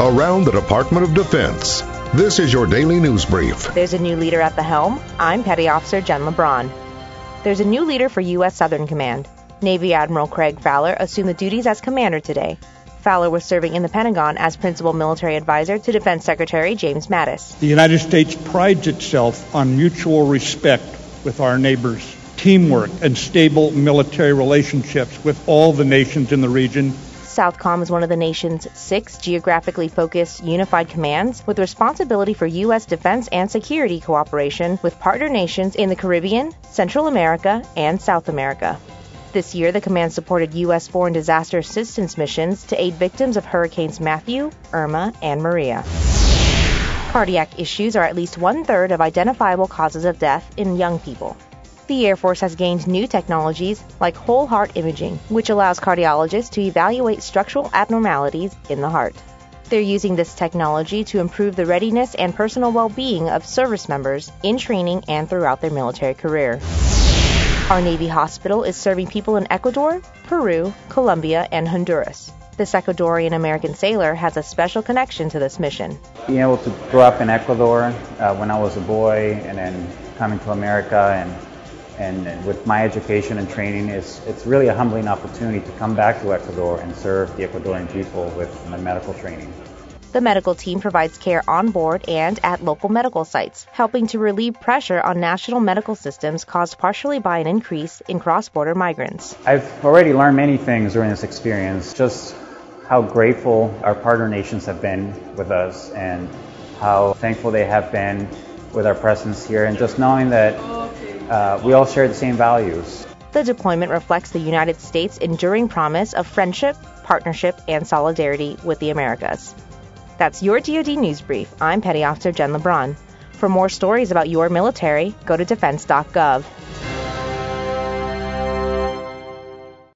around the Department of Defense. This is your daily news brief. There's a new leader at the helm. I'm Petty Officer Jen LeBron. There's a new leader for U.S. Southern Command. Navy Admiral Craig Faller assumed the duties as commander today. Faller was serving in the Pentagon as principal military advisor to Defense Secretary James Mattis. The United States prides itself on mutual respect with our neighbors, teamwork, and stable military relationships with all the nations in the region. SOUTHCOM is one of the nation's six geographically focused unified commands with responsibility for U.S. defense and security cooperation with partner nations in the Caribbean, Central America, and South America. This year, the command supported U.S. foreign disaster assistance missions to aid victims of Hurricanes Matthew, Irma, and Maria. Cardiac issues are at least one third of identifiable causes of death in young people. The Air Force has gained new technologies like whole heart imaging, which allows cardiologists to evaluate structural abnormalities in the heart. They're using this technology to improve the readiness and personal well being of service members in training and throughout their military career. Our Navy hospital is serving people in Ecuador, Peru, Colombia, and Honduras. This Ecuadorian American sailor has a special connection to this mission. Being able to grow up in Ecuador uh, when I was a boy and then coming to America and, and with my education and training, is it's really a humbling opportunity to come back to Ecuador and serve the Ecuadorian people with my medical training. The medical team provides care on board and at local medical sites, helping to relieve pressure on national medical systems caused partially by an increase in cross border migrants. I've already learned many things during this experience, just how grateful our partner nations have been with us and how thankful they have been with our presence here, and just knowing that uh, we all share the same values. The deployment reflects the United States' enduring promise of friendship, partnership, and solidarity with the Americas. That's your DoD News Brief. I'm Petty Officer Jen LeBron. For more stories about your military, go to defense.gov.